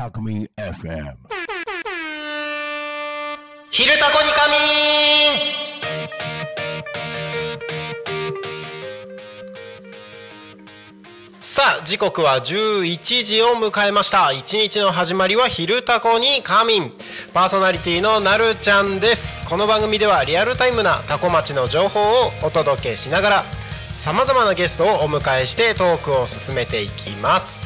タコミ FM 昼タコに仮眠。さあ時刻は11時を迎えました。一日の始まりは昼タコに仮眠。パーソナリティのなるちゃんです。この番組ではリアルタイムなタコ町の情報をお届けしながらさまざまなゲストをお迎えしてトークを進めていきます。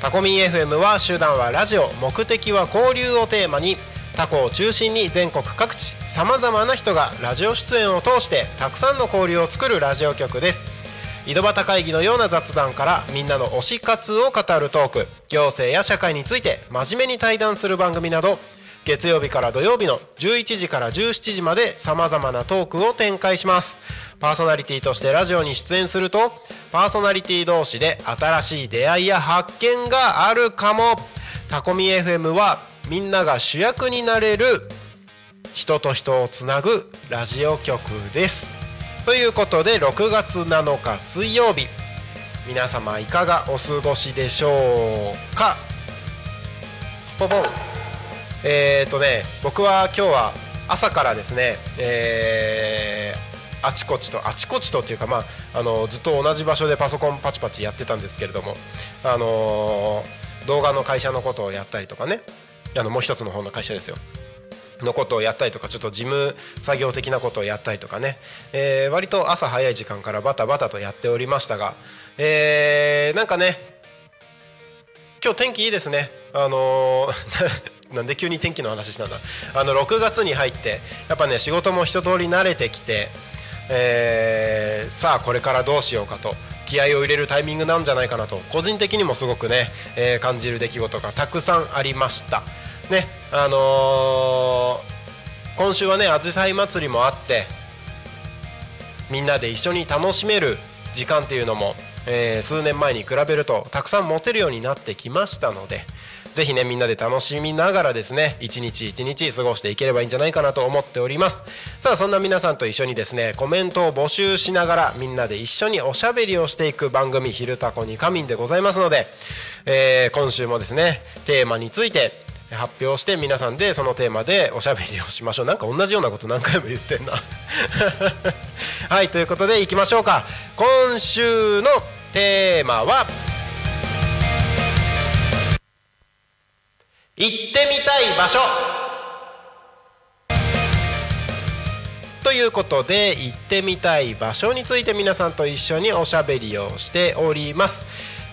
タコミン FM は集団はラジオ目的は交流をテーマにタコを中心に全国各地さまざまな人がラジオ出演を通してたくさんの交流を作るラジオ局です。井戸端会議のような雑談からみんなの推し活を語るトーク行政や社会について真面目に対談する番組など月曜日から土曜日の11時から17時までさまざまなトークを展開します。パーソナリティとしてラジオに出演するとパーソナリティ同士で新しい出会いや発見があるかも。タコミ FM はみんなが主役になれる人と人をつなぐラジオ局です。ということで6月7日水曜日皆様いかがお過ごしでしょうか？ポポン。えー、っとね僕は今日は朝からですね、えー、あちこちとあちこちとっていうか、まあ、あのずっと同じ場所でパソコンパチパチやってたんですけれども、あのー、動画の会社のことをやったりとかねあのもう一つの方の会社ですよ。のことをやったりとかちょっと事務作業的なことをやったりとかね、えー、割と朝早い時間からバタバタとやっておりましたが、えー、なんかね今日天気いいですね。あのーなんで急に天気の話したんだ。あの6月に入ってやっぱね仕事も一通り慣れてきて、えー、さあこれからどうしようかと気合を入れるタイミングなんじゃないかなと個人的にもすごくね、えー、感じる出来事がたくさんありました。ねあのー、今週はねあじさい祭りもあってみんなで一緒に楽しめる時間っていうのも、えー、数年前に比べるとたくさん持てるようになってきましたのでぜひねみんなで楽しみながらですね一日一日過ごしていければいいんじゃないかなと思っております。さあそんな皆さんと一緒にですねコメントを募集しながらみんなで一緒におしゃべりをしていく番組「昼タコに仮眠」でございますので、えー、今週もですねテーマについて発表して皆さんでそのテーマでおしゃべりをしましょう。なんか同じようなこと何回も言ってんな。はいということでいきましょうか。今週のテーマは行ってみたい場所。ということで行ってみたい場所について皆さんと一緒におしゃべりをしております。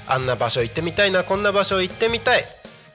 あんな場所行ってみたいなこんな場所行ってみたい。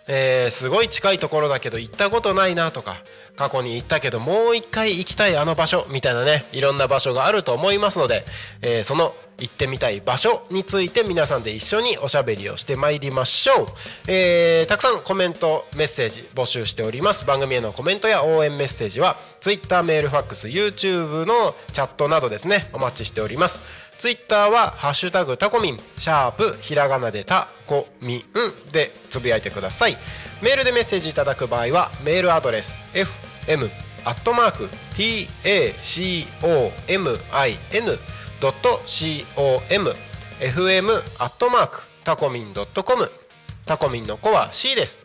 えー、すごい近いところだけど行ったことないなとか過去に行ったけどもう一回行きたいあの場所みたいなねいろんな場所があると思いますので、えー、その行ってみたい場所について皆さんで一緒におしゃべりをしてまいりましょう、えー、たくさんコメントメッセージ募集しております。番組へのコメントや応援メッセージは Twitter メールファックス YouTube のチャットなどですねお待ちしております。ツイッターは「ハッシュタグタコミン」シャープひらがなでタコミンでつぶやいてください。メールでメッセージいただく場合はメールアドレス fm アットマーク tacomin.com fm アットマークタコミン .com タコミンの子は C です。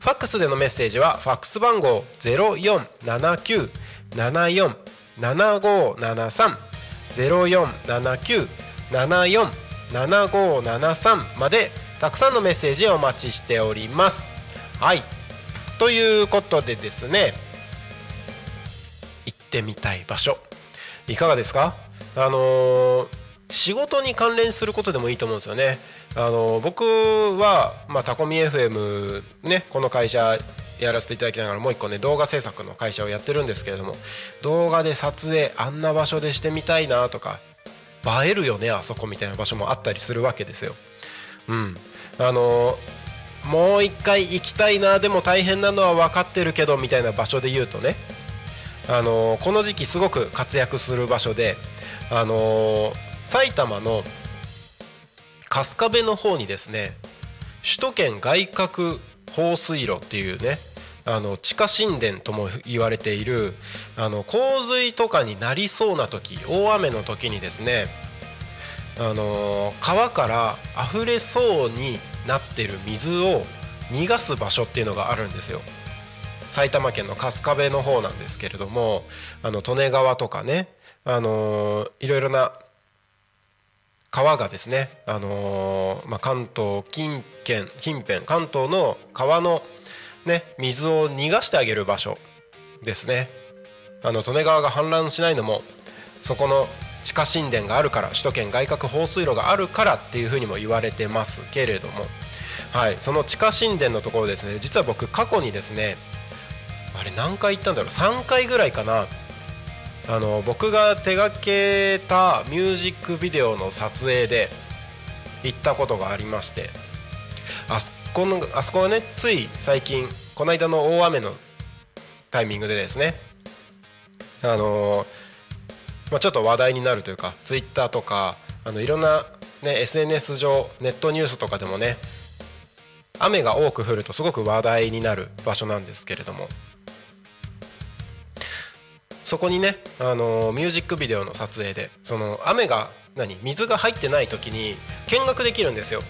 ファックスでのメッセージはファックス番号0479747573 0479747573までたくさんのメッセージをお待ちしております。はい。ということでですね行ってみたい場所。いかがですか？あのー、仕事に関連することでもいいと思うんですよね。あの、僕は、まあ、タコミ FM ねこの会社やらせていただきながらもう一個ね動画制作の会社をやってるんですけれども動画で撮影あんな場所でしてみたいなとか映えるよねあそこみたいな場所もあったりするわけですよ。うん、あのもう一回行きたいなでも大変なのは分かってるけどみたいな場所で言うとねあのこの時期すごく活躍する場所であの埼玉の春日部の方にですね首都圏外郭放水路っていうねあの地下神殿とも言われているあの洪水とかになりそうな時大雨の時にですねあの川から溢れそうになってる水を逃がす場所っていうのがあるんですよ。埼玉県の春日部の方なんですけれどもあの利根川とかねあの、いろいろな川がですね、あのー、まあ、関東近県近辺関東の川の、ね、水を逃がしてあげる場所ですね。あの利根川が氾濫しないのもそこの地下神殿があるから首都圏外郭放水路があるからっていうふうにも言われてます。けれども、はい、その地下神殿のところですね実は僕過去にですねあれ何回行ったんだろう3回ぐらいかな。あの僕が手がけたミュージックビデオの撮影で行ったことがありましてあそこのあそこはねつい最近この間の大雨のタイミングでですねあのまあ、ちょっと話題になるというかツイッターとかあのいろんな、ね、SNS 上ネットニュースとかでもね雨が多く降るとすごく話題になる場所なんですけれどもそこにね、あのミュージックビデオの撮影でその雨が何水が入ってない時に見学できるんですよ。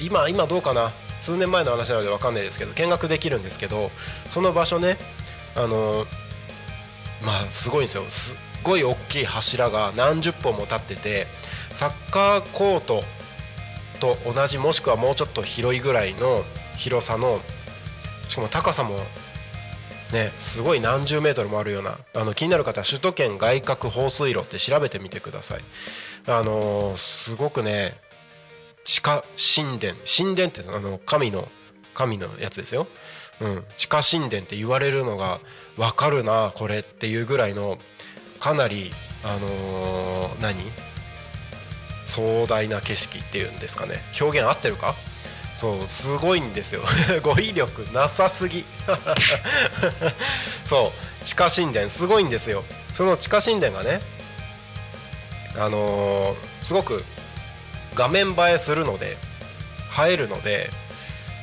今今どうかな？数年前の話なので分かんないですけど見学できるんですけどその場所ねあのまあすごいんですよ。すっごい大きい柱が何十本も立っててサッカーコートと同じもしくはもうちょっと広いぐらいの広さのしかも高さもねすごい何十メートルもあるようなあの気になる方は首都圏外郭放水路って調べてみてください。あのー、すごくね地下神殿。神殿ってあの神の神のやつですよ、うん、地下神殿って言われるのが分かるなこれっていうぐらいのかなりあのー、何？壮大な景色っていうんですかね。表現合ってるか？そうすごいんですよ。語彙力なさすぎ。そう。地下神殿すごいんですよ。その地下神殿がねあのー、すごく画面映えするので映えるので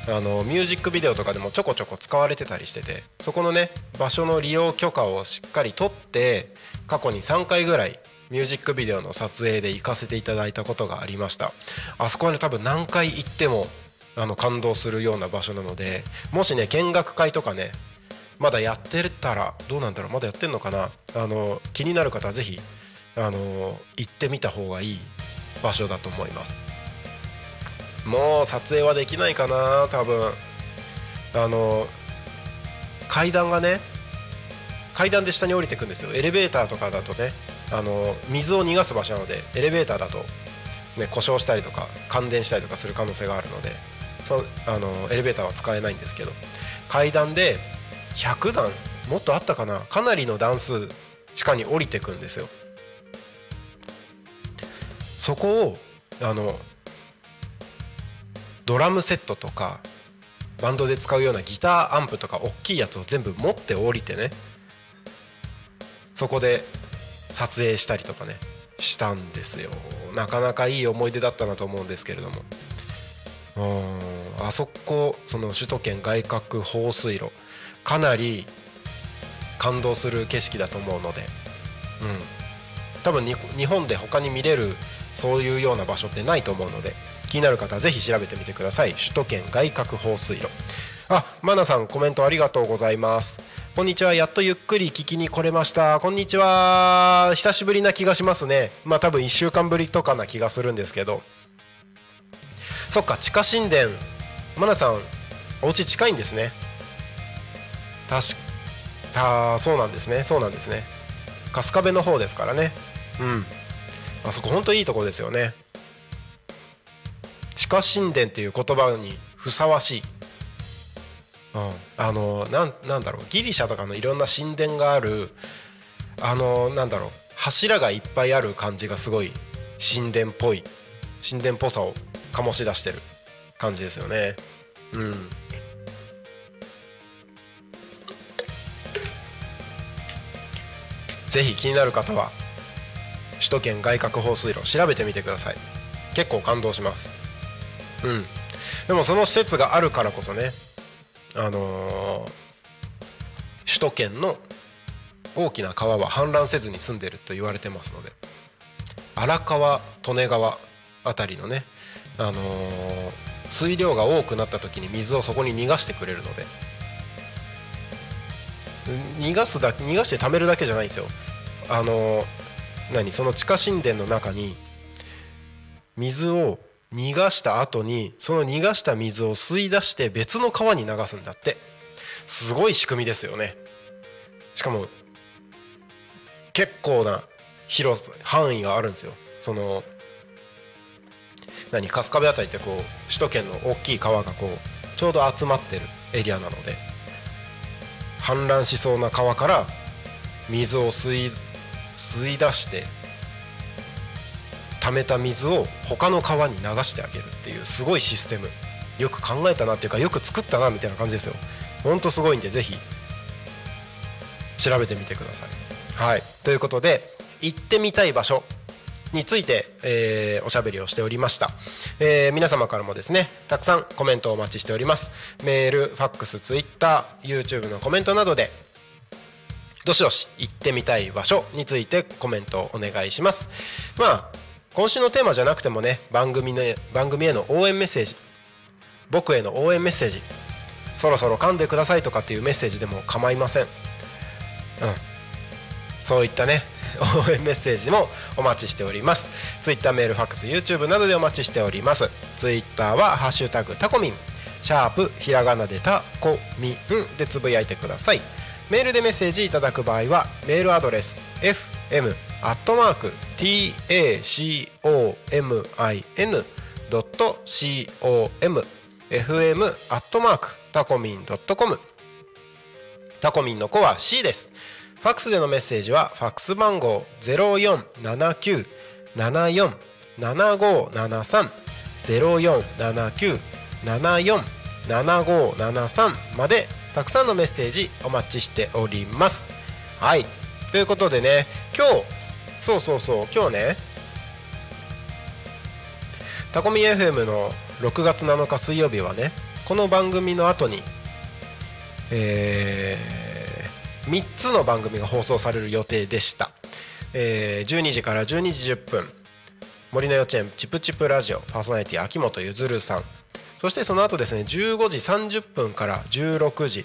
あのミュージックビデオとかでもちょこちょこ使われてたりしててそこのね場所の利用許可をしっかり取って過去に3回ぐらいミュージックビデオの撮影で行かせていただいたことがありました。あそこはね多分何回行ってもあの感動するような場所なのでもしね見学会とかねまだやってたらどうなんだろうまだやってんのかなあの気になる方は是非あの行ってみた方がいい場所だと思います。もう撮影はできないかな多分。あの階段がね階段で下に降りてくんですよ。エレベーターとかだとねあの水を逃がす場所なのでエレベーターだと、ね、故障したりとか感電したりとかする可能性があるのでそあのエレベーターは使えないんですけど階段で100段もっとあったかな。かなりの段数地下に降りてくんですよ。そこをあのドラムセットとかバンドで使うようなギターアンプとか大きいやつを全部持って降りてねそこで撮影したりとかねしたんですよ。なかなかいい思い出だったなと思うんですけれども。うんあそこその首都圏外郭放水路かなり感動する景色だと思うので、うん、多分日本で他に見れるそういうような場所ってないと思うので気になる方はぜひ調べてみてください。首都圏外郭放水路。あマナさんコメントありがとうございます。こんにちは。やっとゆっくり聞きに来れました。こんにちは。久しぶりな気がしますね。まあ多分1週間ぶりとかな気がするんですけど。そっか地下神殿。マナさんお家近いんですね。確かそうなんですね。そうなんですね。春日部の方ですからね。うん。あそこほんといいとこですよね。地下神殿っていう言葉にふさわしい、うん、あのなんなんだろう。ギリシャとかのいろんな神殿があるあのなんだろう。柱がいっぱいある感じがすごい神殿っぽい。神殿っぽさを醸し出してる感じですよね。うん。ぜひ気になる方は首都圏外郭放水路調べてみてください。結構感動します。うん。でもその施設があるからこそねあのー、首都圏の大きな川は氾濫せずに済んでると言われてますので荒川利根川あたりのねあのー、水量が多くなった時に水をそこに逃がしてくれるので逃がすだ逃がして貯めるだけじゃないんですよ。あの何その地下神殿の中に水を逃がした後にその逃がした水を吸い出して別の川に流すんだって。すごい仕組みですよね。しかも結構な広さ範囲があるんですよ。その何春日部辺りってこう首都圏の大きい川がこうちょうど集まってるエリアなので氾濫しそうな川から水を吸い吸い出して溜めた水を他の川に流してあげるっていうすごいシステム。よく考えたなっていうかよく作ったなみたいな感じですよ。ほんとすごいんでぜひ調べてみてください。はい。ということで行ってみたい場所について、えー、おしゃべりをしておりました、えー、皆様からもですねたくさんコメントをお待ちしております。メールファックスツイッター YouTube のコメントなどでどしどし行ってみたい場所についてコメントをお願いします。まあ今週のテーマじゃなくてもね番組の番組への応援メッセージ。僕への応援メッセージ。そろそろ噛んでくださいとかっていうメッセージでも構いません。うん。そういったね 応援メッセージもお待ちしております。Twitter メールファックス YouTube などでお待ちしております。Twitter は「ハッシュタグタコミン」シャープひらがなでタコミンでつぶやいてください。メールでメッセージいただく場合はメールアドレス fm アットマーク tacomin.com fm アットマークタコミン .com タコミンの子は C です。ファックスでのメッセージはファックス番号0479747573 0479747573までたくさんのメッセージお待ちしております。はい。ということでね今日そうそうそう今日ねタコミ FM の6月7日水曜日はねこの番組の後にえー3つの番組が放送される予定でした、えー、12時から12時10分森の幼稚園チプチプラジオパーソナリティ秋元ゆずるさん。そしてその後ですね15時30分から16時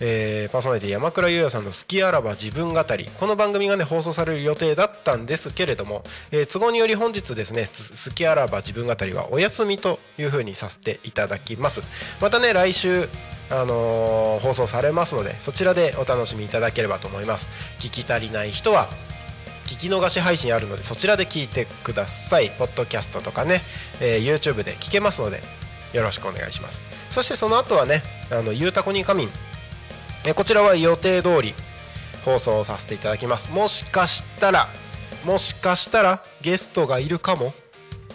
えー、パーソナリティ山倉優也さんの「好きあらば自分語り」この番組がね放送される予定だったんですけれども、えー、都合により本日ですね「好きあらば自分語り」はお休みというふうにさせていただきます。またね来週あのー、放送されますのでそちらでお楽しみいただければと思います。聞き足りない人は聞き逃し配信あるのでそちらで聞いてください。ポッドキャストとかね、えー、YouTube で聞けますのでよろしくお願いします。そしてその後はねあのゆうたこに仮眠えこちらは予定通り放送させていただきます。もしかしたらもしかしたらゲストがいるかも？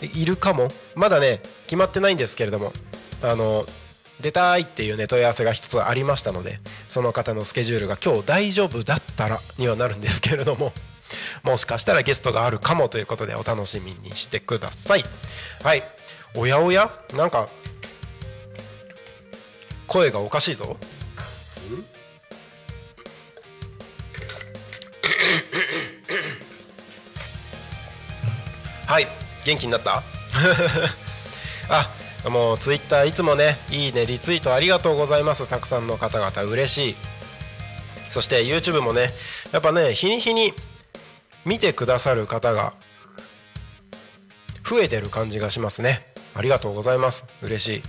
いるかも？まだね決まってないんですけれどもあの出たいっていうね問い合わせが一つありましたのでその方のスケジュールが今日大丈夫だったらにはなるんですけれどももしかしたらゲストがあるかもということでお楽しみにしてください。はい。おやおや？なんか声がおかしいぞ。はい元気になった？あもうツイッターいつもねいいねリツイートありがとうございます。たくさんの方々嬉しい。そして YouTube もねやっぱね日に日に見てくださる方が増えてる感じがしますね。ありがとうございます。嬉しい。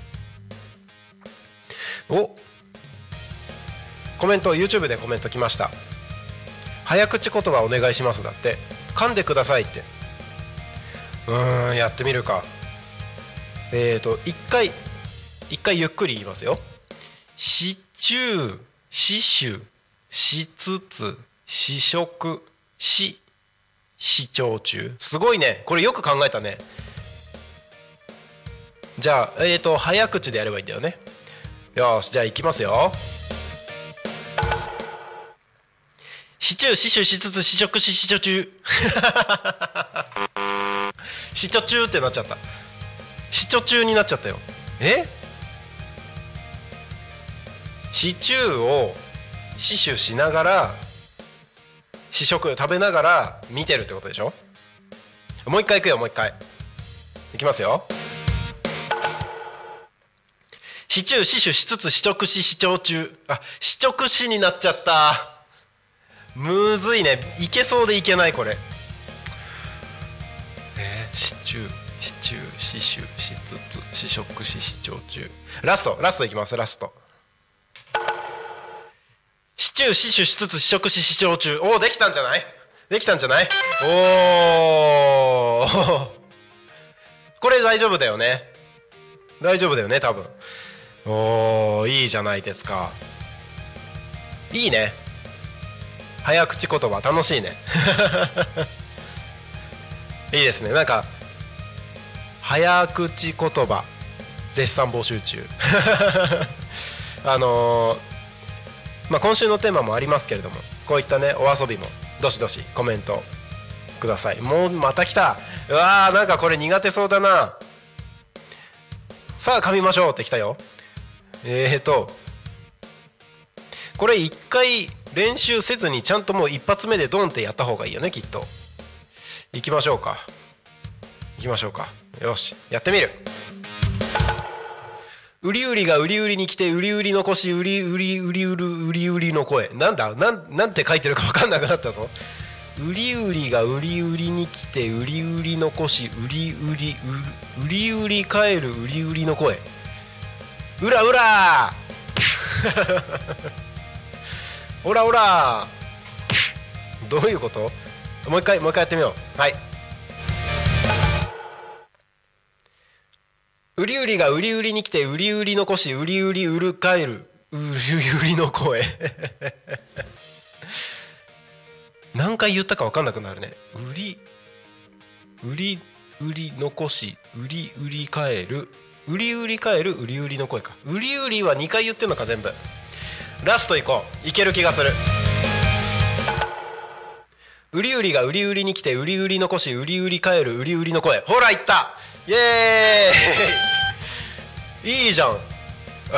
お。コメント YouTube でコメント来ました。早口言葉お願いしますだって。噛んでくださいって。うーんやってみるか。えっ、ー、と一回一回ゆっくり言いますよ。シチューシシュしつつ試食し視聴中すごいね。これよく考えたね。じゃあえっ、ー、と早口でやればいいんだよねよしじゃあいきますよシチュー、シシュしつつ試食し試食中。試食中ってなっちゃった。試食中になっちゃったよ。え？シチューを死守しながら試食食べながら見てるってことでしょ？もう一回いくよもう一回いきますよ市中死守しつつ試直し視聴中。あ試直しになっちゃった。むずいね。いけそうでいけないこれ。えー、市中市中死守しつつ試食し視聴中。ラストラストいきますラスト。市中死守しつつ試食し視聴中。おおできたんじゃない？できたんじゃない？おお これ大丈夫だよね。大丈夫だよね多分。おおいいじゃないですか。いいね。早口言葉楽しいね。いいですね。なんか早口言葉絶賛募集中。あのー、まあ今週のテーマもありますけれどもこういったねお遊びもどしどしコメントください。もうまた来た。うわーなんかこれ苦手そうだな。さあ噛みましょうって来たよ。えーとこれ一回練習せずにちゃんともう一発目でドンってやった方がいいよねきっと。行きましょうか。行きましょうか。よしやってみる。売り売りが売り売りに来て売り売り残し売り売り売り売る売り売りの声。なんだ？なんなんて書いてるか分かんなくなったぞ。売り売りが売り売りに来て売り売り残し売り売り売り売り帰る売り売りの声。うらうらおらおらどういうこと？もう一回もう一回やってみよう。はい。売り売りが売り売りに来て売り売り残し売り売り売る帰る。売り売りの声。何回言ったか分かんなくなるね。売り売り売り残し売り売り帰る。売り売り帰る売り売りの声か。売り売りは2回言ってんのか全部。ラストいこう。いける気がする。売り売りが売り売りに来て売り売り残し売り売り帰る売り売りの声。ほらいった。イエーイ。いいじゃん。あ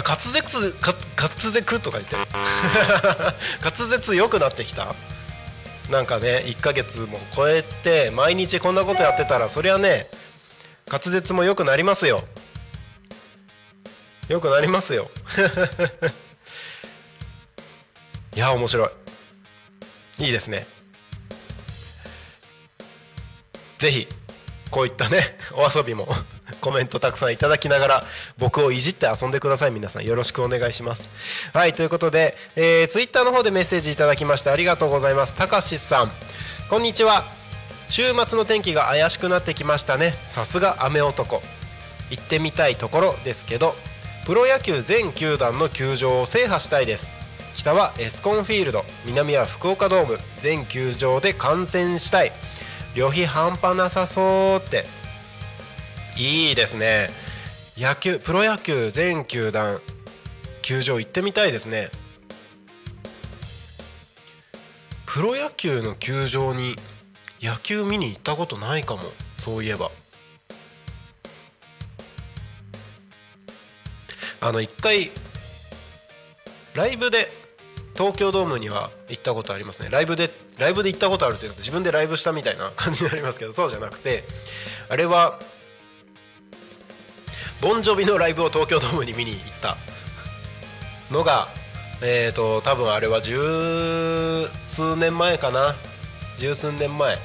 滑舌滑舌とか言ってる。滑舌良くなってきた。なんかね1ヶ月も超えて毎日こんなことやってたらそりゃね滑舌も良くなりますよ。良くなりますよ。いや面白い。いいですね。ぜひこういったねお遊びも コメントたくさんいただきながら僕をいじって遊んでください。皆さんよろしくお願いします。はいということで、えー、ツイッターの方でメッセージいただきましてありがとうございます。たかしさん。こんにちは。週末の天気が怪しくなってきましたね。さすが雨男。行ってみたいところですけどプロ野球全球団の球場を制覇したいです。北はエスコンフィールド南は福岡ドーム。全球場で観戦したい。旅費半端なさそうって。いいですね。野球プロ野球全球団球場行ってみたいですね。プロ野球の球場に野球見に行ったことないかもそういえば。あの一回ライブで東京ドームには行ったことありますね。ライブでライブで行ったことあるって自分でライブしたみたいな感じになりますけどそうじゃなくてあれはボンジョビのライブを東京ドームに見に行ったのがえっ、ー、と多分あれは十数年前かな。十数年前。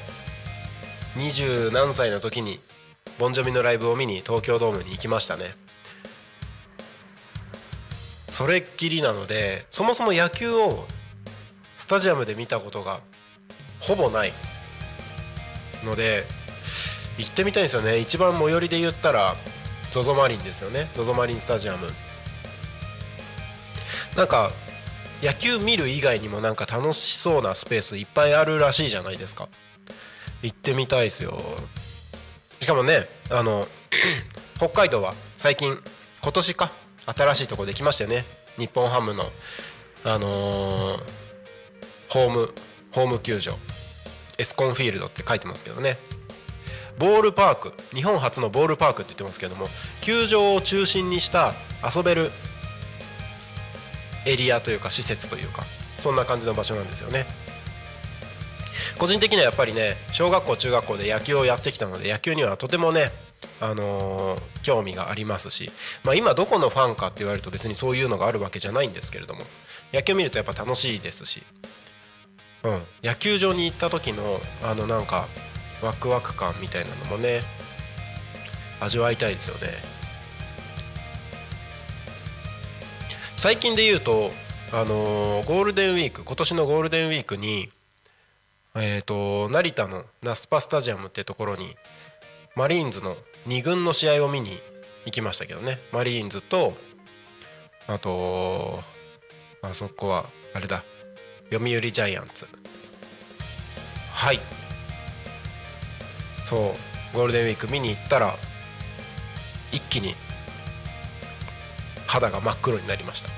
二十何歳の時にボンジョビのライブを見に東京ドームに行きましたね。それっきりなのでそもそも野球をスタジアムで見たことがほぼないので行ってみたいんですよね。一番最寄りで言ったら ZOZO マリンですよね。ZOZO マリンスタジアム。なんか野球見る以外にもなんか楽しそうなスペースいっぱいあるらしいじゃないですか。行ってみたいですよ。しかもねあの 北海道は最近今年か新しいとこできましたよね。日本ハムのあのー、ホームホーム球場。エスコンフィールドって書いてますけどね。ボールパーク。日本初のボールパークって言ってますけども球場を中心にした遊べるエリアというか施設というかそんな感じの場所なんですよね。個人的にはやっぱりね小学校中学校で野球をやってきたので野球にはとてもねあのー、興味がありますし、まあ、今どこのファンかって言われると別にそういうのがあるわけじゃないんですけれども野球見るとやっぱ楽しいですし、うん、野球場に行った時のあのなんかワクワク感みたいなのもね味わいたいですよね。最近で言うと、あのー、ゴールデンウィーク今年のゴールデンウィークにえーと成田のナスパスタジアムってところにマリーンズの2軍の試合を見に行きましたけどね。マリーンズとあとあそこはあれだ。読売ジャイアンツ。はい。そう。ゴールデンウィーク見に行ったら一気に肌が真っ黒になりました。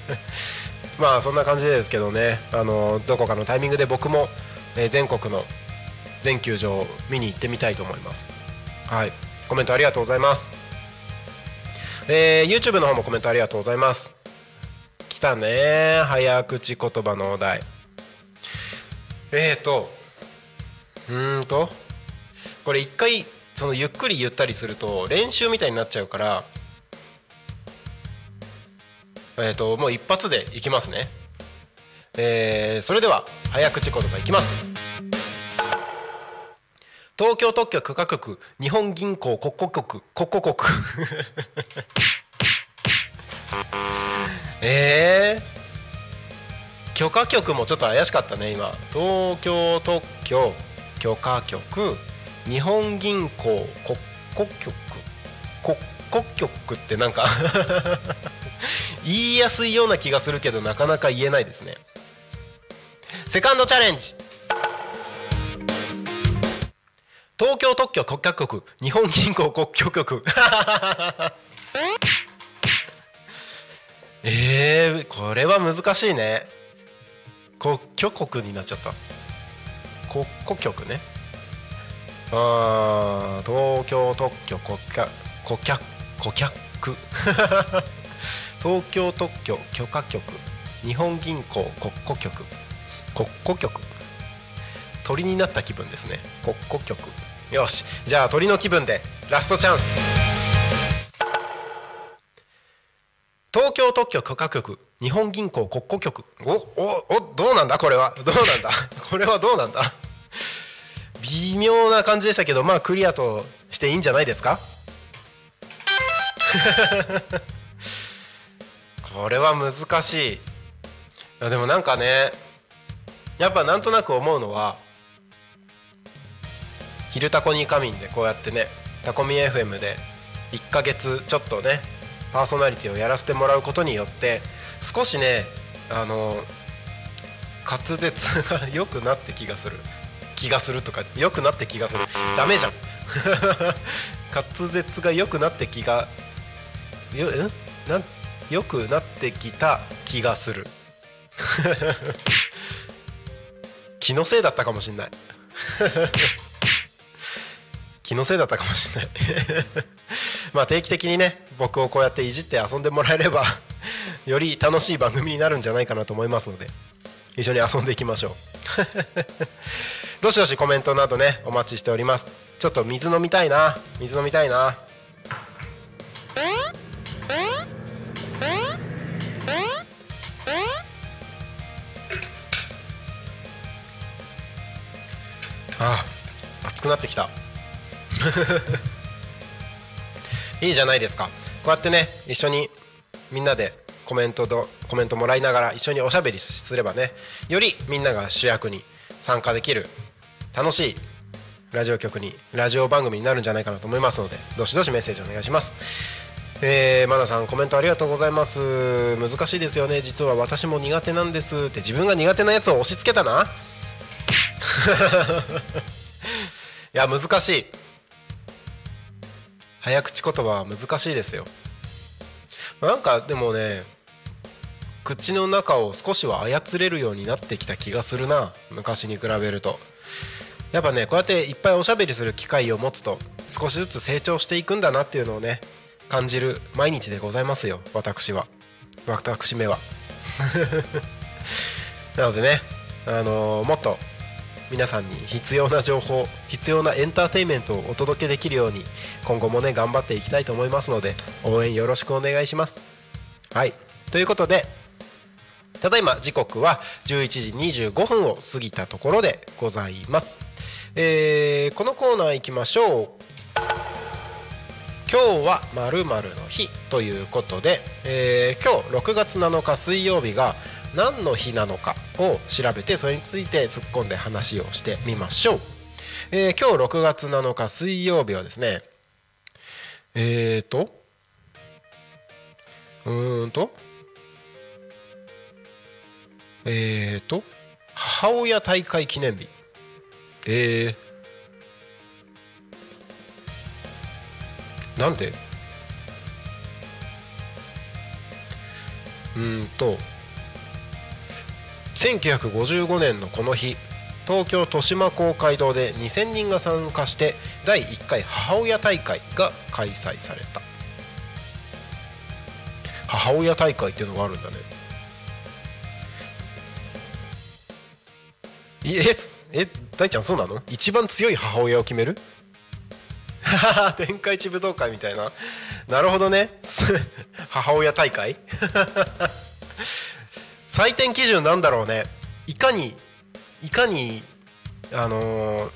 まあそんな感じですけどね。あのどこかのタイミングで僕も、全国の全球場見に行ってみたいと思います。はい。コメントありがとうございます。えー、YouTube の方もコメントありがとうございます。来たね早口言葉のお題。えーとうんとこれ一回そのゆっくり言ったりすると練習みたいになっちゃうからえーともう一発でいきますね。えー、それでは早口言葉いきます。東京特許許可局日本銀行国庫局国庫局。えー、許可局もちょっと怪しかったね今。東京特許許可局日本銀行国庫局。国庫局 ってなんか 言いやすいような気がするけどなかなか言えないですね。セカンドチャレンジ。東京特許国家局日本銀行国許局。えー、これは難しいね。国許国になっちゃった。国庫局ね。あ東京特許国家顧客顧客東京特許許可局日本銀行国庫局。国庫局。鳥になった気分ですね。国庫局。よし。じゃあ鳥の気分でラストチャンス。東京特許許可局日本銀行国庫局。おおおどうなんだ？これは。どうなんだ？これはどうなんだ？微妙な感じでしたけどまあクリアとしていいんじゃないですか？これは難しい。でもなんかねやっぱなんとなく思うのは「昼タコに仮眠」でこうやってねタコミ FM で1ヶ月ちょっとねパーソナリティをやらせてもらうことによって少しねあの滑舌が良くなって気がする。気がするとか良くなって気がする。ダメじゃん。滑舌が良くなって気がよな良くなってきた気がする。気のせいだったかもしんない。気のせいだったかもしれない。まあ定期的にね僕をこうやっていじって遊んでもらえれば より楽しい番組になるんじゃないかなと思いますので一緒に遊んでいきましょう。どしどしコメントなどねお待ちしております。ちょっと水飲みたいな水飲みたいな。ああ熱くなってきた。いいじゃないですか。こうやってね一緒にみんなでコメントとコメントもらいながら一緒におしゃべりすればねよりみんなが主役に参加できる楽しいラジオ局にラジオ番組になるんじゃないかなと思いますのでどしどしメッセージお願いします。えー、マナさんコメントありがとうございます。難しいですよね。実は私も苦手なんです。って自分が苦手なやつを押し付けたな。いや難しい。早口言葉は難しいですよ。なんかでもね口の中を少しは操れるようになってきた気がするな昔に比べると。やっぱねこうやっていっぱいおしゃべりする機会を持つと少しずつ成長していくんだなっていうのをね感じる毎日でございますよ私は。私めは。なのでねあのー、もっと皆さんに必要な情報必要なエンターテインメントをお届けできるように今後もね頑張っていきたいと思いますので応援よろしくお願いします。はい。ということでただいま時刻は11時25分を過ぎたところでございます、えー、このコーナー行きましょう。今日はまるの日ということで、えー、今日6月7日水曜日が何の日なのかを調べてそれについて突っ込んで話をしてみましょう、えー、今日6月7日水曜日はですねえーとうーんとえーと母親大会記念日。えー、なんで？うんと1955年のこの日東京豊島公会堂で2000人が参加して第1回母親大会が開催された。母親大会っていうのがあるんだね。ええ大ちゃんそうなの？一番強い母親を決める？天下一武道会みたいな。なるほどね。母親大会？採点基準なんだろうね。いかにいかにあのー、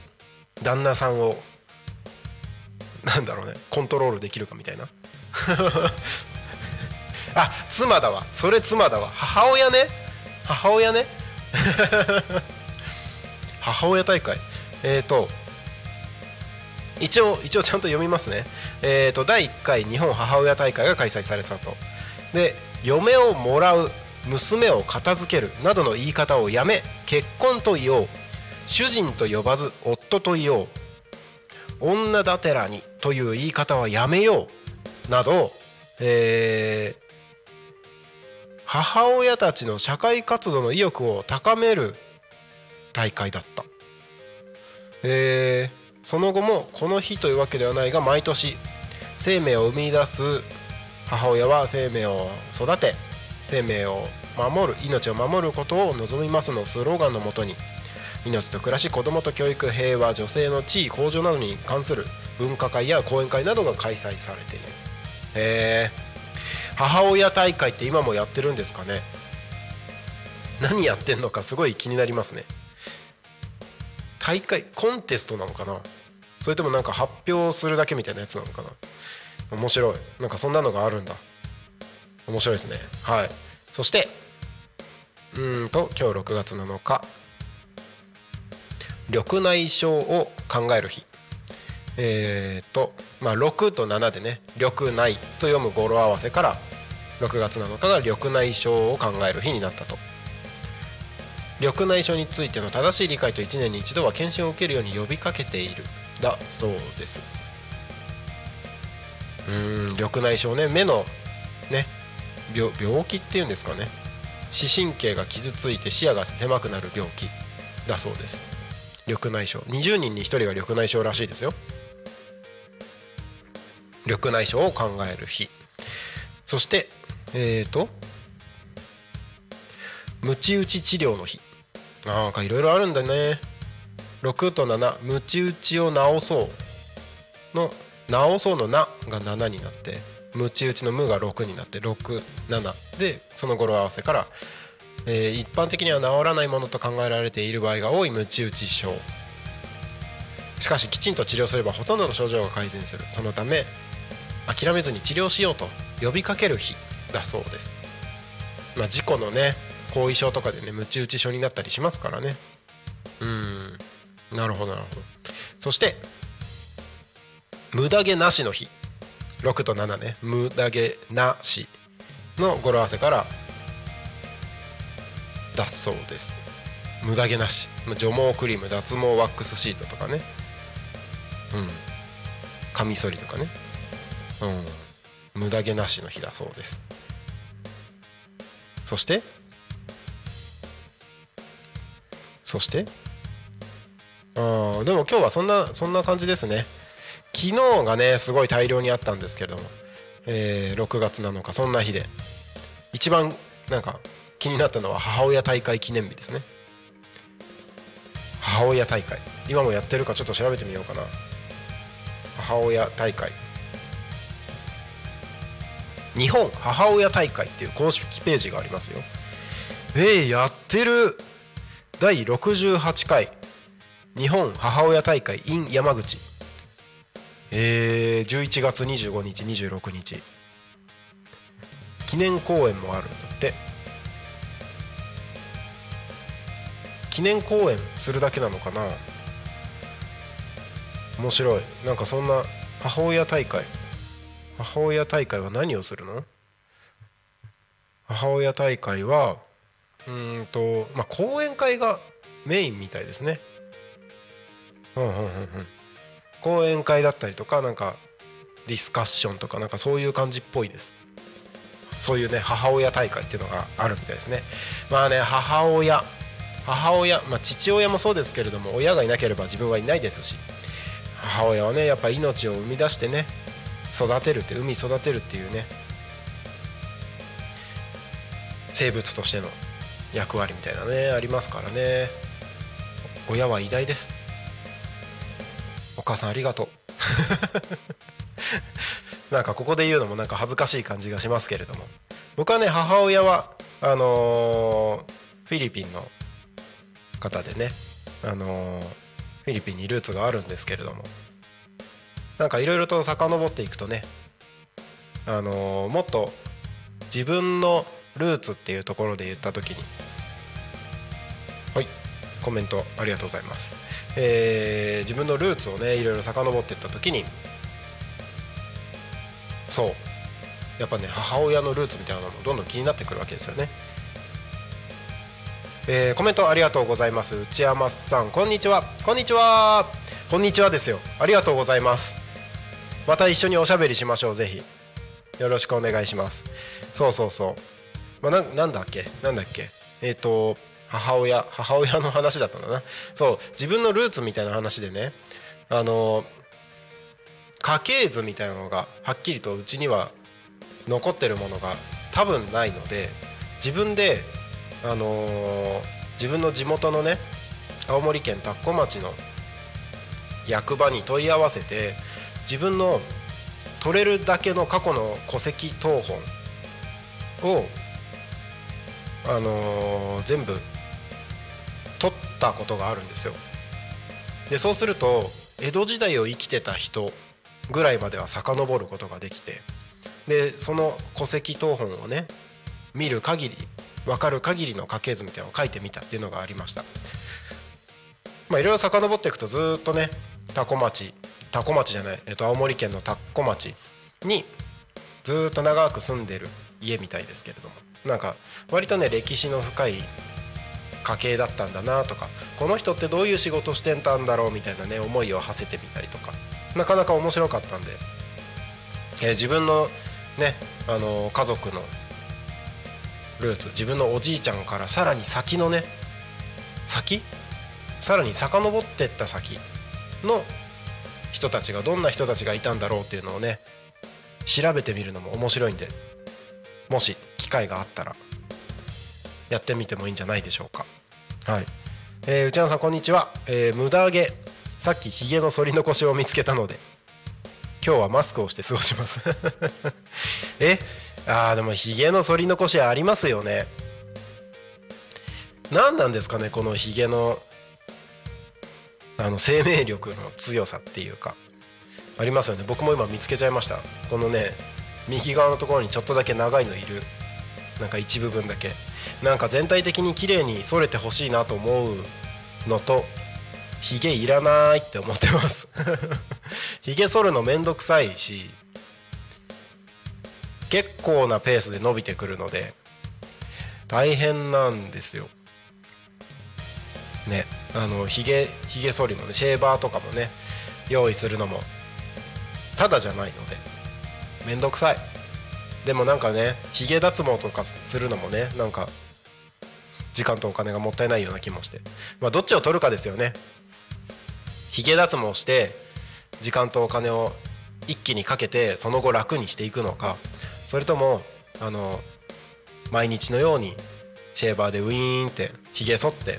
旦那さんをなんだろうねコントロールできるかみたいな。あ妻だわ。それ妻だわ。母親ね。母親ね。母親大会。えっ、ー、と一応一応ちゃんと読みますね。えっ、ー、と第1回日本母親大会が開催されたと。で嫁をもらう。娘を片付けるなどの言い方をやめ結婚と言おう。主人と呼ばず夫と言おう。女だてらにという言い方はやめよう。など、えー、母親たちの社会活動の意欲を高める大会だった、えー、その後もこの日というわけではないが毎年生命を生み出す母親は生命を育て生命を守る命を守ることを望みますのスローガンのもとに命と暮らし子どもと教育平和女性の地位向上などに関する分科会や講演会などが開催されている。へえ母親大会って今もやってるんですかね？何やってんのかすごい気になりますね。大会コンテストなのかな？それともなんか発表するだけみたいなやつなのかな？面白い。なんかそんなのがあるんだ。面白いですね。はい。そしてうんと今日6月7日。緑内障を考える日。えっ、ー、とまあ6と7でね緑内と読む語呂合わせから6月7日が緑内障を考える日になったと。緑内障についての正しい理解と1年に一度は検診を受けるように呼びかけている。だそうです。うん緑内障ね目のね病病気っていうんですかね。視神経が傷ついて視野が狭くなる病気。だそうです。緑内障。20人に1人が緑内障らしいですよ。緑内障を考える日。そしてえっ、ー、とムチ打ち治療の日。なんかいろいろあるんだね。6と7ムチ打ちを治そう。の治そうの「な」が7になって。ムチ打ちの「無」が6になって67でその語呂合わせから、えー、一般的には治らないものと考えられている場合が多いムチ打ち症。しかしきちんと治療すればほとんどの症状が改善する。そのため諦めずに治療しようと呼びかける日だそうです、まあ、事故のね後遺症とかでねムチ打ち症になったりしますからね。うん。なるほどなるほど。そして無駄毛なしの日。6と7ね。無駄毛なしの語呂合わせからだそうです。無駄毛なし。除毛クリーム脱毛ワックスシートとかね。うん。カミソリとかね。うん。無駄毛なしの日だそうです。そしてそしてあでも今日はそんなそんな感じですね。昨日がねすごい大量にあったんですけれども、えー、6月7日そんな日で。一番なんか気になったのは母親大会記念日ですね。母親大会。今もやってるかちょっと調べてみようかな。母親大会。日本母親大会っていう公式ページがありますよ。えー、やってる。第68回。日本母親大会 in 山口。えー、11月25日26日。記念公演もあるんだって。記念公演するだけなのかな？面白い。なんかそんな母親大会。母親大会は何をするの？母親大会はうんとまあ講演会がメインみたいですね。うんうんうんうん。講演会だったりとかなんかディスカッションとかなんかそういう感じっぽいです。そういうね母親大会っていうのがあるみたいですね。まあね母親母親、まあ、父親もそうですけれども親がいなければ自分はいないですし母親はねやっぱ命を生み出してね育てるって海育てるっていうね生物としての役割みたいなねありますからね。親は偉大です。母さんありがとう。なんかここで言うのもなんか恥ずかしい感じがしますけれども。僕はね母親はあのー、フィリピンの方でね、あのフィリピンにルーツがあるんですけれども。なんかいろいろと遡っていくとね、あのもっと自分のルーツっていうところで言った時に。はいコメントありがとうございます、えー、自分のルーツをねいろいろ遡っていった時にそう。やっぱね母親のルーツみたいなのもどんどん気になってくるわけですよね。えー、コメントありがとうございます。内山さんこんにちは。こんにちは。こんにちはですよ。ありがとうございます。また一緒におしゃべりしましょうぜひ。よろしくお願いします。そうそうそう。まあ、ななんだっけ？なんだっけ？えっ、ー、と母親母親の話だったんだな。そう自分のルーツみたいな話でね。あの家系図みたいなのがはっきりとうちには残ってるものが多分ないので自分であのー、自分の地元のね青森県田子町の役場に問い合わせて自分の取れるだけの過去の戸籍謄本を、あのー、全部ったことがあるんですよ。でそうすると江戸時代を生きてた人ぐらいまでは遡ることができてでその戸籍謄本をね見る限り分かる限りの家系図みたいなのを書いてみたっていうのがありましたまあいろいろ遡っていくとずっとね多古町多古町じゃない、えっと、青森県の田子町にずっと長く住んでる家みたいですけれどもなんか割とね歴史の深い家系だったんだなとかこの人ってどういう仕事してたんだろうみたいなね思いを馳せてみたりとかなかなか面白かったんで、えー、自分のねあのー、家族のルーツ自分のおじいちゃんからさらに先のね先さらに遡ってった先の人たちがどんな人たちがいたんだろうっていうのをね調べてみるのも面白いんでもし機会があったらやってみてもいいんじゃないでしょうか。はい、えー、内山さんこんにちは、えー、無駄毛。さっきひげの剃り残しを見つけたので。今日はマスクをして過ごします。え？あーでもひげの剃り残しありますよね。何なんですかねこのひげのあの生命力の強さっていうか。ありますよね。僕も今見つけちゃいました。このね右側のところにちょっとだけ長いのいる。なんか一部分だけ。なんか全体的に綺麗に剃れてほしいなと思うのとひげいらないって思ってます ひげ剃るのめんどくさいし結構なペースで伸びてくるので大変なんですよ。ねあのひげひげ剃りもねシェーバーとかもね用意するのもただじゃないのでめんどくさいでもなんかねひげ脱毛とかするのもねなんか時間とお金がもったいないような気もして。まあどっちを取るかですよね。ひげ脱毛して時間とお金を一気にかけてその後楽にしていくのか。それともあの毎日のようにシェーバーでウィーンってひげ剃って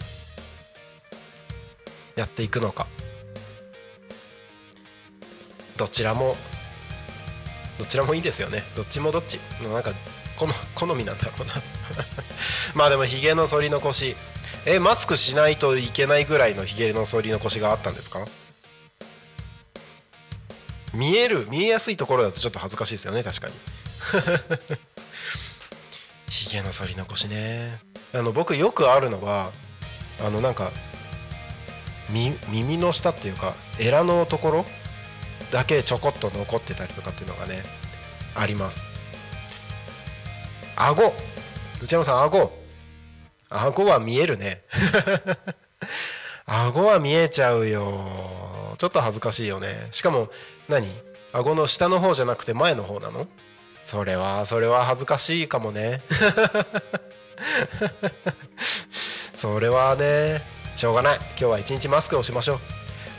やっていくのか。どちらもどちらもいいですよね。どっちもどっち。なんかこの好みなんだろうな。まあでもひげの剃り残しえマスクしないといけないぐらいのひげの剃り残しがあったんですか？見える見えやすいところだとちょっと恥ずかしいですよね確かに。ひげの剃り残しね。あの僕よくあるのはあのなんか耳の下っていうかエラのところだけちょこっと残ってたりとかっていうのがねあります。顎。内山さん顎。顎は見えるね。顎は見えちゃうよ。ちょっと恥ずかしいよね。しかも何？顎の下の方じゃなくて前の方なの？それはそれは恥ずかしいかもね。それはね。しょうがない。今日は一日マスクをしましょ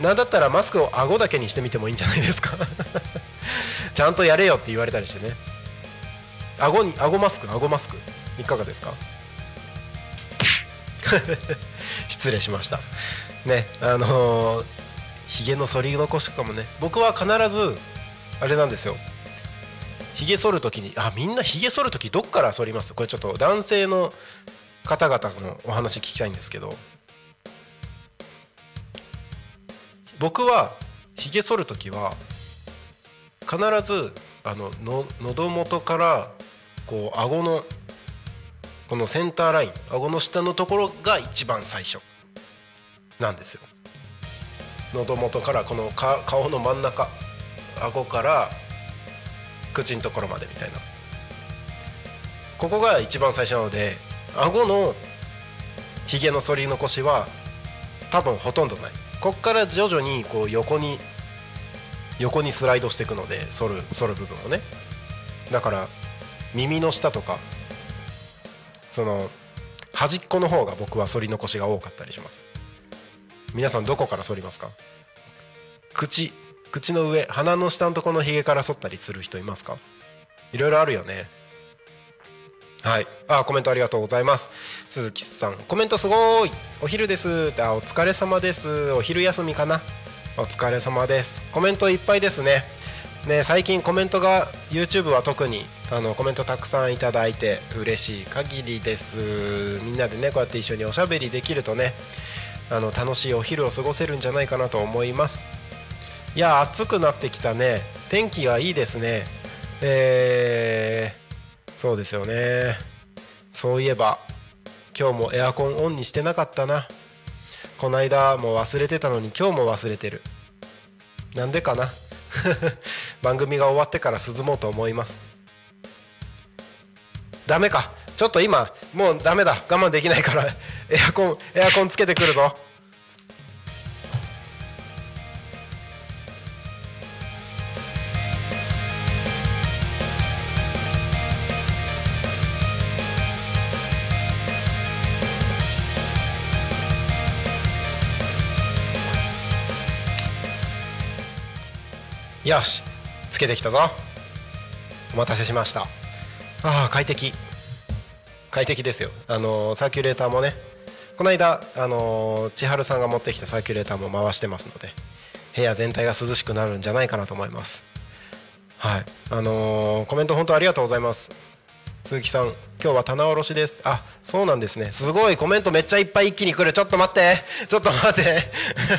う。なんだったらマスクを顎だけにしてみてもいいんじゃないですか。ちゃんとやれよって言われたりしてね。顎に顎マスク顎マスク。いかがですか？失礼しました。ねあのひ、ー、げの剃り残しとかもね僕は必ずあれなんですよ。ひげ剃る時にあみんなひげ剃る時どっから剃ります？これちょっと男性の方々のお話聞きたいんですけど。僕はひげ剃る時は必ずあのの喉元からこう顎のこのセンターライン顎の下のところが一番最初。なんですよ。喉元からこの顔の真ん中顎から口のところまでみたいな。ここが一番最初なので顎のひげの反り残しは多分ほとんどない。こっから徐々にこう横に横にスライドしていくので反る反る部分をね。だから耳の下とかその端っこの方が僕は反り残しが多かったりします。皆さんどこから反りますか？口口の上鼻の下のところのひげから剃ったりする人いますか？いろいろあるよね。はい。あコメントありがとうございます。鈴木さん。コメントすごい。お昼です。あお疲れ様です。お昼休みかな。お疲れ様です。コメントいっぱいですね。ね最近コメントが YouTube は特にあのコメントたくさんいただいて嬉しい限りです。みんなでねこうやって一緒におしゃべりできるとねあの楽しいお昼を過ごせるんじゃないかなと思います。いや暑くなってきたね。天気がいいですね。えー、そうですよね。そういえば今日もエアコンオンにしてなかったな。この間も忘れてたのに今日も忘れてる。なんでかな。番組が終わってから涼もうと思います。ダメか。ちょっと今もうダメだ。我慢できないから エアコンエアコンつけてくるぞ。よし。つけてきたぞ。お待たせしました。ああ快適。快適ですよ。あの、サーキュレーターもね。この間あのー、千春さんが持ってきたサーキュレーターも回してますので部屋全体が涼しくなるんじゃないかなと思います。はい。あのー、コメント本当ありがとうございます。鈴木さん今日は棚卸しです。あそうなんですね。すごいコメントめっちゃいっぱい一気に来る。ちょっと待って。ちょっと待って。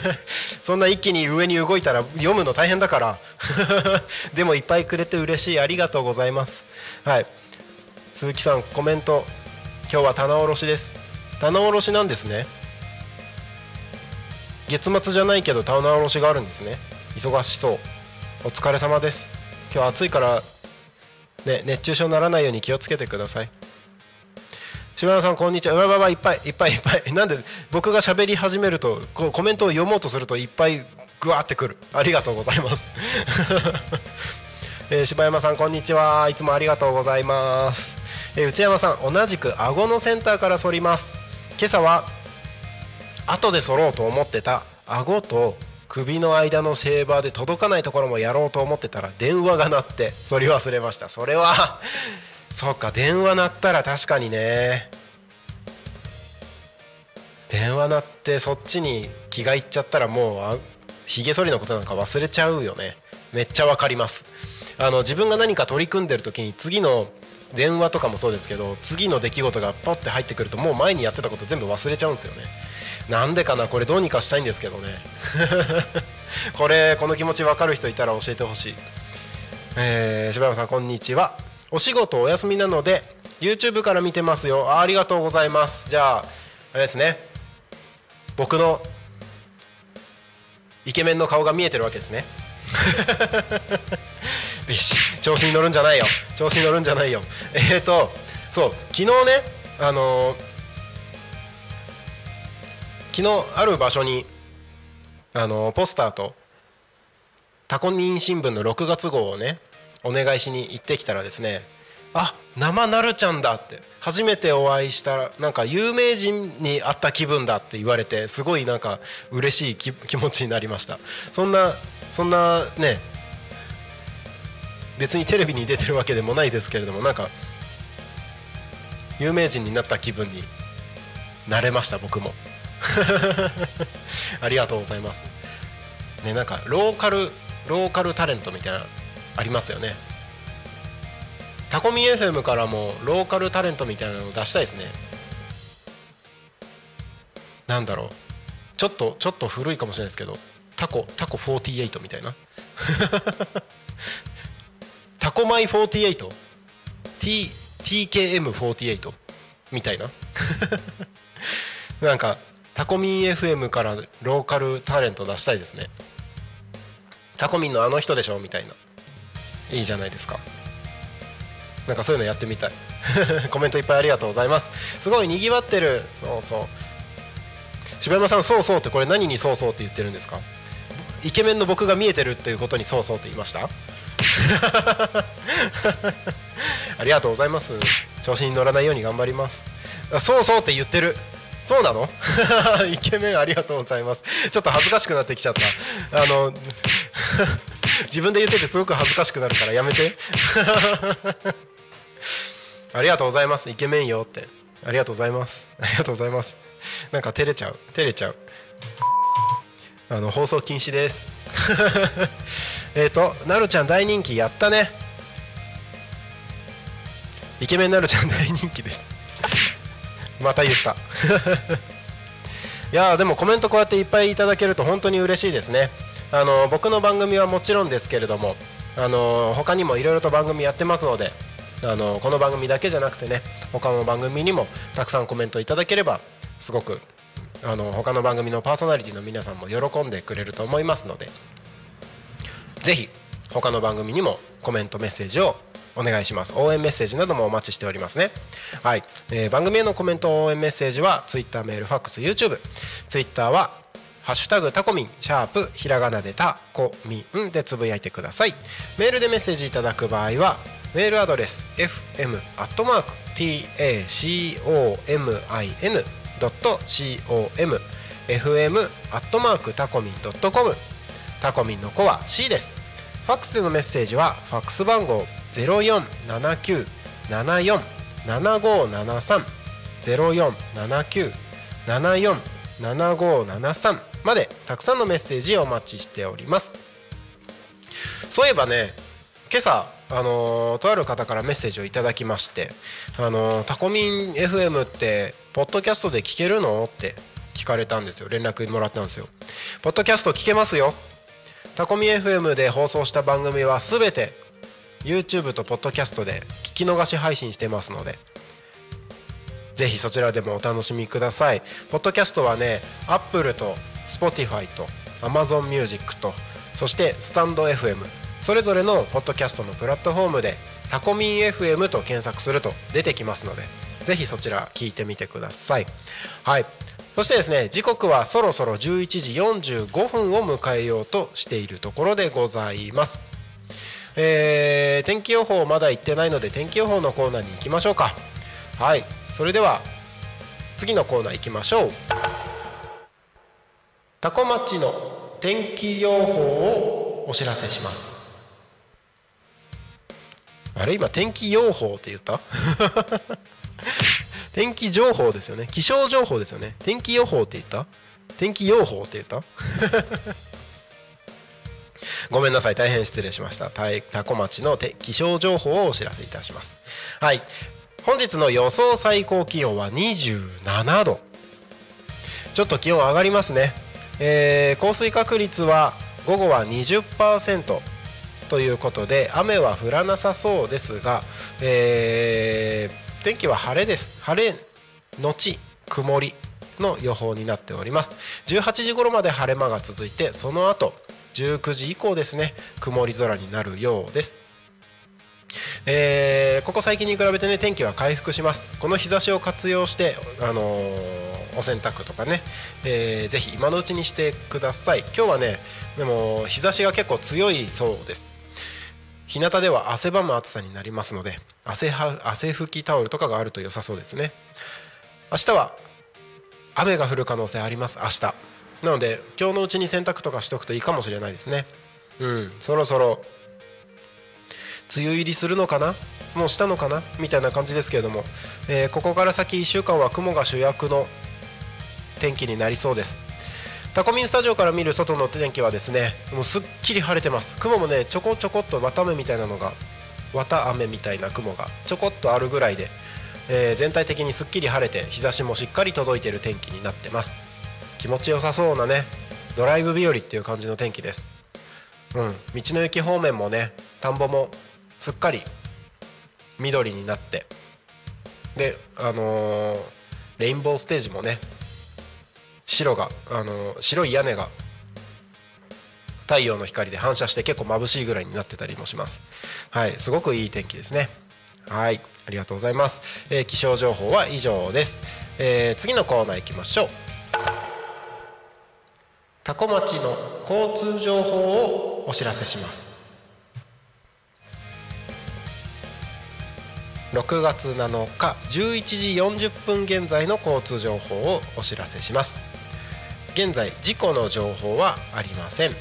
そんな一気に上に動いたら読むの大変だから。でもいっぱいくれて嬉しい。ありがとうございます。はい。鈴木さんコメント。今日は棚卸しです。棚卸しなんですね。月末じゃないけど棚卸しがあるんですね。忙しそう。お疲れ様です。今日暑いからね、熱中症にならないように気をつけてください。島田さんこんにちは。わわわいっぱいいっぱいいっぱい。なんで僕が喋り始めるとこうコメントを読もうとするといっぱいぐわってくる。ありがとうございます。えー、柴山さんこんにちは。いつもありがとうございます、えー、内山さん同じく顎のセンターから反ります。今朝は後で反ろうと思ってた顎と首の間のシェーバーで届かないところもやろうと思ってたら電話が鳴ってそれ忘れました。それは そっか電話鳴ったら確かにね。電話鳴ってそっちに気がいっちゃったらもうひげ剃りのことなんか忘れちゃうよね。めっちゃわかります。あの自分が何か取り組んでる時に次の電話とかもそうですけど次の出来事がポッて入ってくるともう前にやってたこと全部忘れちゃうんですよね。なんでかなこれどうにかしたいんですけどね。これこの気持ち分かる人いたら教えてほしい。えー、柴山さんこんにちは。お仕事お休みなので YouTube から見てますよ。あありがとうございます。じゃああれですね。僕のイケメンの顔が見えてるわけですね。調子に乗るんじゃないよ。調子に乗るんじゃないよ。えっ、ー、とそう昨日ねあのー、昨日ある場所にあの、ポスターとタコミン新聞の6月号をねお願いしに行ってきたらですねあ生なるちゃんだって初めてお会いしたらなんか有名人に会った気分だって言われてすごいなんか嬉しい気持ちになりました。そんなそんなね別にテレビに出てるわけでもないですけれどもなんか有名人になった気分になれました僕も。ありがとうございます。ねなんかローカルローカルタレントみたいなありますよね。タコミ FM からもローカルタレントみたいなの出したいですね。なんだろう。ちょっとちょっと古いかもしれないですけどタコタコ48みたいな。タコマイ 48T TKM48 みたいな。なんかタコミン FM からローカルタレント出したいですね。タコミンのあの人でしょ？みたいな。いいじゃないですか。なんかそういうのやってみたい。コメントいっぱいありがとうございます。すごいにぎわってる。そうそう。柴山さんそうそうってこれ何にそうそうって言ってるんですか？イケメンの僕が見えてるっていうことにそうそうって言いました？ありがとうございます。調子に乗らないように頑張ります。そうそうって言ってる。そうなの？イケメンありがとうございます。ちょっと恥ずかしくなってきちゃった。あの 自分で言っててすごく恥ずかしくなるからやめて。ありがとうございます。イケメンよって。ありがとうございます。ありがとうございます。なんか照れちゃう。照れちゃう。あの放送禁止です。えっとなるちゃん大人気やったね。イケメンなるちゃん大人気です。また言った。いやでもコメントこうやっていっぱいいただけると本当に嬉しいですね。あの僕の番組はもちろんですけれどもあの他にもいろいろと番組やってますのであのこの番組だけじゃなくてね他の番組にもたくさんコメントいただければすごくあの他の番組のパーソナリティの皆さんも喜んでくれると思いますのでぜひ他の番組にもコメントメッセージをお願いします。応援メッセージなどもお待ちしておりますね。はい、えー、番組へのコメント応援メッセージは Twitter メールファックス YouTube Twitter はハッシュタグタコミンシャープひらがなでタコミンでつぶやいてください。メールでメッセージいただく場合はメールアドレス fm.tacomin.com fm.tacomin.com タコミンの子は C です。ファックスでのメッセージはファックス番号0479747573 0479747573までたくさんのメッセージをお待ちしております。そういえばね今朝あの、とある方からメッセージをいただきまして「あの、タコミン FM ってポッドキャストで聞けるの?」って聞かれたんですよ。連絡もらったんですよ「ポッドキャスト聞けますよ」タコミ FM で放送した番組は全て YouTube とポッドキャストで聞き逃し配信してますのでぜひそちらでもお楽しみください。ポッドキャストはね Apple と Spotify と Amazon Music とそしてスタンド FM それぞれのポッドキャストのプラットフォームでタコミン FM と検索すると出てきますのでぜひそちら聞いてみてください。はい。そしてですね時刻はそろそろ11時45分を迎えようとしているところでございます。えー、天気予報まだ行ってないので天気予報のコーナーに行きましょうか。はいそれでは次のコーナー行きましょう。タコ町の天気予報をお知らせします。あれ？今天気予報って言った？天気情報ですよね。気象情報ですよね。天気予報って言った？天気予報って言った？ごめんなさい大変失礼しました。多古町の気象情報をお知らせいたします。はい。本日の予想最高気温は27度。ちょっと気温上がりますね、えー、降水確率は午後は20%ということで雨は降らなさそうですが、えー、天気は晴れです。晴れのち曇りの予報になっております。18時頃まで晴れ間が続いてその後19時以降ですね曇り空になるようです。えー、ここ最近に比べてね天気は回復します。この日差しを活用して、あのー、お洗濯とかね、えー、ぜひ今のうちにしてください。今日はねでも日差しが結構強いそうです。日向では汗ばむ暑さになりますので汗は汗拭きタオルとかがあると良さそうですね。明日は雨が降る可能性あります明日。なので今日のうちに洗濯とかしとくといいかもしれないですね。うんそろそろ梅雨入りするのかな？もうしたのかな？みたいな感じですけれども、えー、ここから先1週間は雲が主役の天気になりそうです。タコミンスタジオから見る外の天気はですねもうすっきり晴れてます。雲もねちょこちょこっと綿雨みたいなのが綿雨みたいな雲がちょこっとあるぐらいで、えー、全体的にすっきり晴れて日差しもしっかり届いてる天気になってます。気持ちよさそうなねドライブ日和っていう感じの天気です。うん道の駅方面もね田んぼもすっかり緑になってであのー、レインボーステージもね白が、あのー、白い屋根が太陽の光で反射して結構眩しいぐらいになってたりもします。はいすごくいい天気ですね。はいありがとうございます、えー、気象情報は以上です、えー、次のコーナー行きましょう。多古町の交通情報をお知らせします。6月7日11時40分現在の交通情報をお知らせします。現在事故の情報はありません。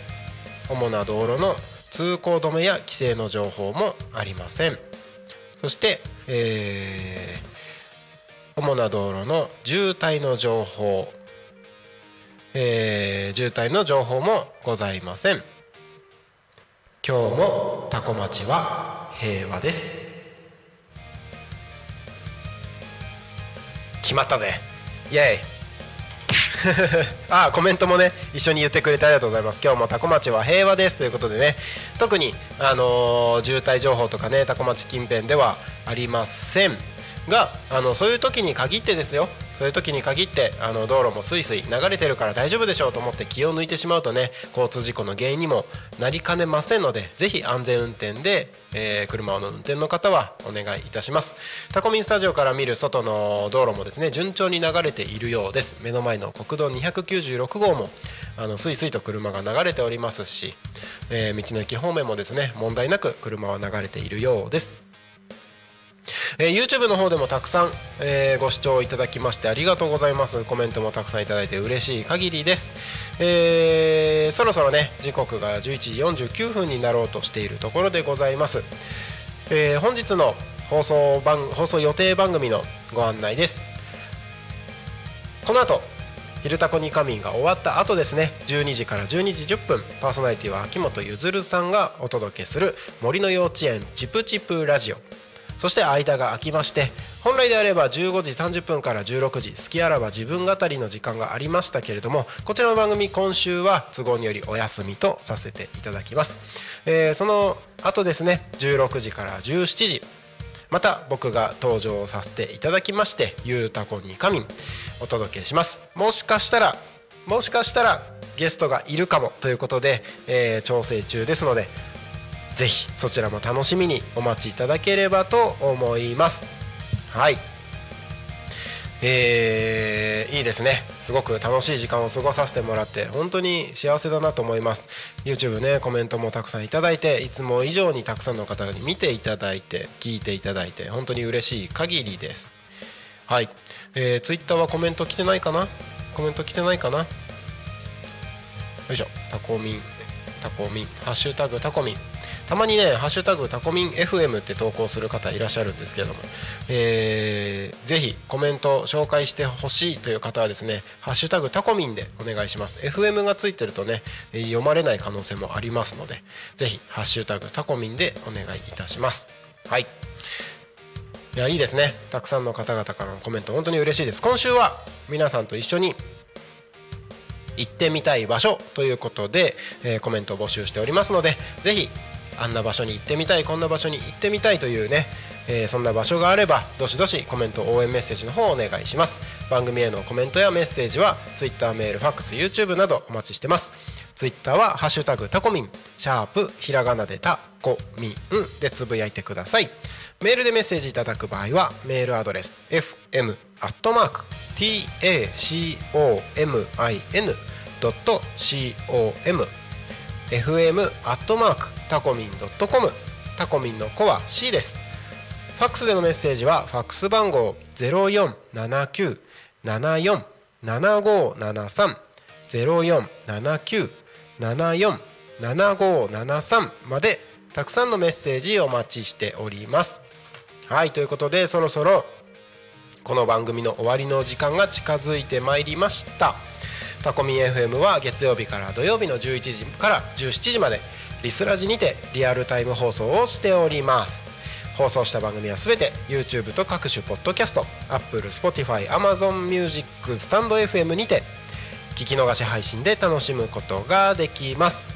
主な道路の通行止めや規制の情報もありません。そして、えー、主な道路の渋滞の情報、えー、渋滞の情報もございません。今日もタコ町は平和です。決まったぜ。イエイ。あコメントもね一緒に言ってくれてありがとうございます。今日もタコ町は平和です。ということでね。特にあのー、渋滞情報とかねタコ町近辺ではありません。があのそういう時に限ってですよ。そういう時に限ってあの道路もスイスイ流れてるから大丈夫でしょうと思って気を抜いてしまうとね交通事故の原因にもなりかねませんのでぜひ安全運転で、えー、車の運転の方はお願いいたします。タコミンスタジオから見る外の道路もですね順調に流れているようです。目の前の国道296号もあのスイスイと車が流れておりますし、えー、道の駅方面もですね問題なく車は流れているようです。えー、YouTube の方でもたくさん、えー、ご視聴いただきましてありがとうございます。コメントもたくさんいただいて嬉しい限りです、えー、そろそろね時刻が11時49分になろうとしているところでございます、えー、本日の放送番放送予定番組のご案内です。この後「昼タコに仮眠」が終わった後ですね12時から12時10分パーソナリティは秋元ゆずるさんがお届けする「森の幼稚園チプチプラジオ」そして間が空きまして本来であれば15時30分から16時好きあらば自分語りの時間がありましたけれどもこちらの番組今週は都合によりお休みとさせていただきます、えー、その後ですね16時から17時また僕が登場させていただきまして「ゆうたこにかみん」お届けします。もしかしたらもしかしたらゲストがいるかもということで、えー、調整中ですのでぜひそちらも楽しみにお待ちいただければと思います。はい。えー、いいですね。すごく楽しい時間を過ごさせてもらって本当に幸せだなと思います。YouTube ねコメントもたくさんいただいていつも以上にたくさんの方に見ていただいて聞いていただいて本当に嬉しい限りです。はい、えー、Twitter はコメント来てないかな？コメント来てないかな？よいしょ。タコミン。タコミン。ハッシュタグタコミン。たまにね「ハッシュタグタコミン FM」って投稿する方いらっしゃるんですけども、えー、ぜひコメント紹介してほしいという方はですね「ハッシュタグタコミン」でお願いします。FM がついてるとね読まれない可能性もありますのでぜひ「ハッシュタグタコミン」でお願いいたします。はい。いやいいですね。たくさんの方々からのコメント本当に嬉しいです。今週は皆さんと一緒に行ってみたい場所ということで、えー、コメントを募集しておりますのでぜひあんな場所に行ってみたいこんな場所に行ってみたいというね、えー、そんな場所があればどしどしコメント応援メッセージの方をお願いします。番組へのコメントやメッセージは Twitter メールファックス YouTube などお待ちしてます。Twitter は「ハッシュタグタコミン」シャープひらがなでタコミンでつぶやいてください。メールでメッセージいただく場合はメールアドレス fm.tacomin.com fm アットマーク tacomin.com fm アットマークタコミン .com タコミンの子は C です。ファックスでのメッセージはファックス番号0479747573 0479747573までたくさんのメッセージお待ちしております。はいということでそろそろこの番組の終わりの時間が近づいてまいりました。タコミ FM は月曜日から土曜日の11時から17時までリスラジにてリアルタイム放送をしております。放送した番組はすべて YouTube と各種ポッドキャスト Apple、Spotify、Amazon Music、スタンド FM にて聞き逃し配信で楽しむことができます。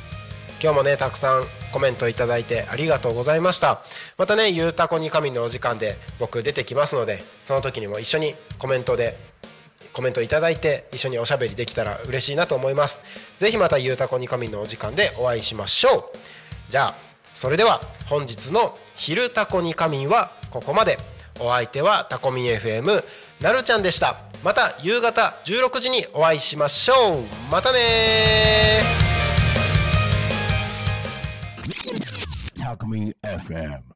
今日もねたくさんコメントいただいてありがとうございました。またねゆうたこに神のお時間で僕出てきますのでその時にも一緒にコメントでコメントいただいて一緒におしゃべりできたら嬉しいなと思います。ぜひまたゆうたこに神のお時間でお会いしましょう。じゃあそれでは本日の「昼タコに神」はここまで。お相手はタコミ FM なるちゃんでした。また夕方16時にお会いしましょう。またね Alchemy FM.